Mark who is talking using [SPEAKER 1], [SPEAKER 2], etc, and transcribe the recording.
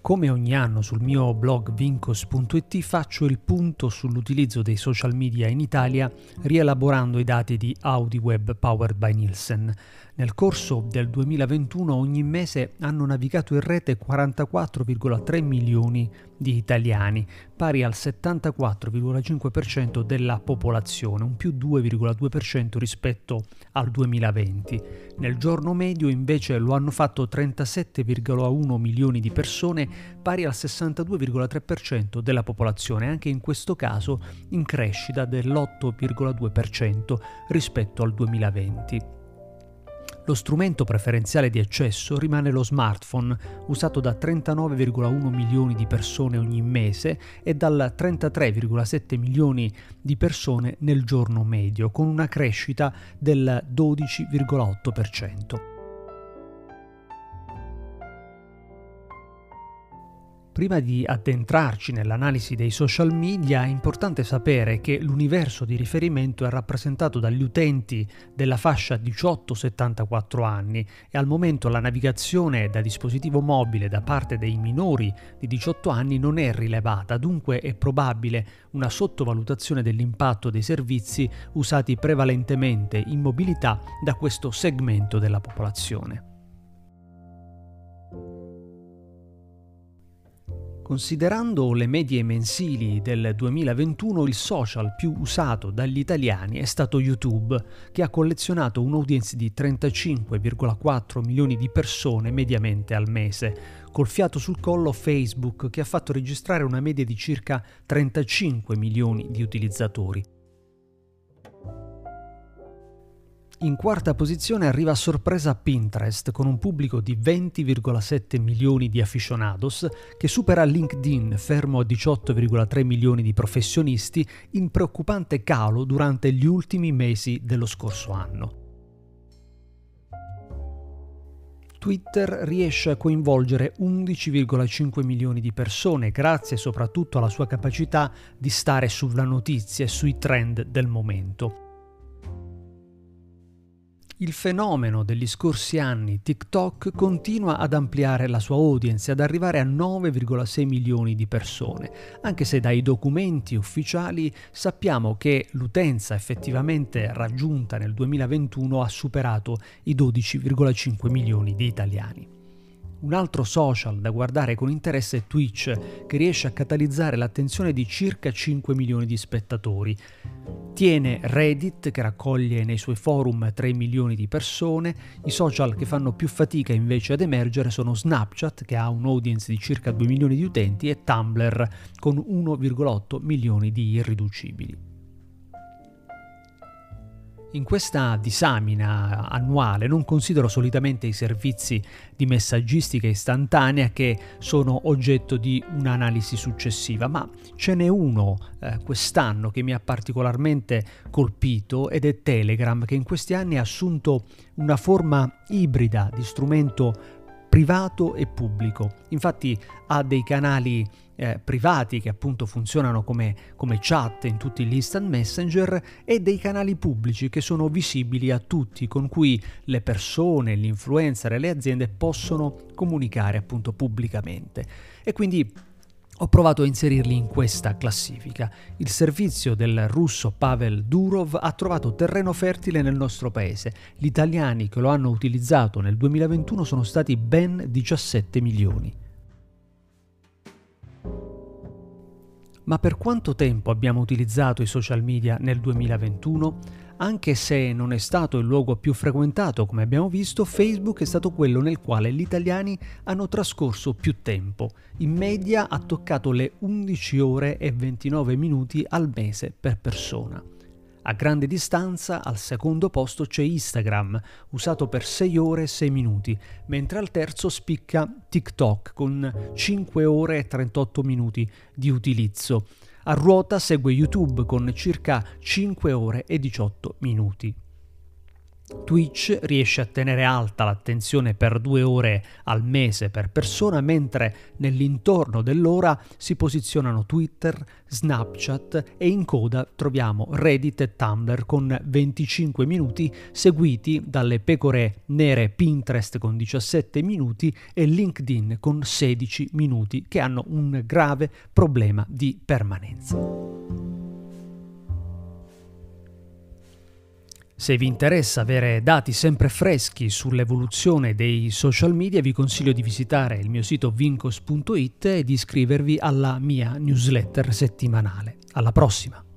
[SPEAKER 1] Come ogni anno sul mio blog vincos.it faccio il punto sull'utilizzo dei social media in Italia rielaborando i dati di AudiWeb powered by Nielsen. Nel corso del 2021 ogni mese hanno navigato in rete 44,3 milioni di italiani, pari al 74,5% della popolazione, un più 2,2% rispetto al 2020. Nel giorno medio invece lo hanno fatto 37,1 milioni di persone, pari al 62,3% della popolazione, anche in questo caso in crescita dell'8,2% rispetto al 2020. Lo strumento preferenziale di accesso rimane lo smartphone, usato da 39,1 milioni di persone ogni mese e dal 33,7 milioni di persone nel giorno medio, con una crescita del 12,8%. Prima di addentrarci nell'analisi dei social media è importante sapere che l'universo di riferimento è rappresentato dagli utenti della fascia 18-74 anni e al momento la navigazione da dispositivo mobile da parte dei minori di 18 anni non è rilevata, dunque è probabile una sottovalutazione dell'impatto dei servizi usati prevalentemente in mobilità da questo segmento della popolazione. Considerando le medie mensili del 2021, il social più usato dagli italiani è stato YouTube, che ha collezionato un'audience di 35,4 milioni di persone mediamente al mese, col fiato sul collo Facebook, che ha fatto registrare una media di circa 35 milioni di utilizzatori. In quarta posizione arriva a sorpresa Pinterest con un pubblico di 20,7 milioni di aficionados che supera LinkedIn fermo a 18,3 milioni di professionisti in preoccupante calo durante gli ultimi mesi dello scorso anno. Twitter riesce a coinvolgere 11,5 milioni di persone grazie soprattutto alla sua capacità di stare sulla notizia e sui trend del momento il fenomeno degli scorsi anni TikTok continua ad ampliare la sua audience, ad arrivare a 9,6 milioni di persone, anche se dai documenti ufficiali sappiamo che l'utenza effettivamente raggiunta nel 2021 ha superato i 12,5 milioni di italiani. Un altro social da guardare con interesse è Twitch, che riesce a catalizzare l'attenzione di circa 5 milioni di spettatori. Tiene Reddit, che raccoglie nei suoi forum 3 milioni di persone. I social che fanno più fatica invece ad emergere sono Snapchat, che ha un'audience di circa 2 milioni di utenti, e Tumblr, con 1,8 milioni di irriducibili. In questa disamina annuale non considero solitamente i servizi di messaggistica istantanea che sono oggetto di un'analisi successiva, ma ce n'è uno eh, quest'anno che mi ha particolarmente colpito ed è Telegram che in questi anni ha assunto una forma ibrida di strumento privato e pubblico. Infatti ha dei canali eh, privati che appunto funzionano come, come chat in tutti gli instant messenger e dei canali pubblici che sono visibili a tutti, con cui le persone, gli influencer e le aziende possono comunicare appunto pubblicamente. E quindi ho provato a inserirli in questa classifica. Il servizio del russo Pavel Durov ha trovato terreno fertile nel nostro paese. Gli italiani che lo hanno utilizzato nel 2021 sono stati ben 17 milioni. Ma per quanto tempo abbiamo utilizzato i social media nel 2021? Anche se non è stato il luogo più frequentato, come abbiamo visto, Facebook è stato quello nel quale gli italiani hanno trascorso più tempo. In media ha toccato le 11 ore e 29 minuti al mese per persona. A grande distanza, al secondo posto c'è Instagram, usato per 6 ore e 6 minuti, mentre al terzo spicca TikTok con 5 ore e 38 minuti di utilizzo. A ruota segue YouTube con circa 5 ore e 18 minuti. Twitch riesce a tenere alta l'attenzione per due ore al mese per persona, mentre nell'intorno dell'ora si posizionano Twitter, Snapchat e in coda troviamo Reddit e Tumblr con 25 minuti, seguiti dalle pecore nere Pinterest con 17 minuti e LinkedIn con 16 minuti, che hanno un grave problema di permanenza. Se vi interessa avere dati sempre freschi sull'evoluzione dei social media, vi consiglio di visitare il mio sito vincos.it e di iscrivervi alla mia newsletter settimanale. Alla prossima!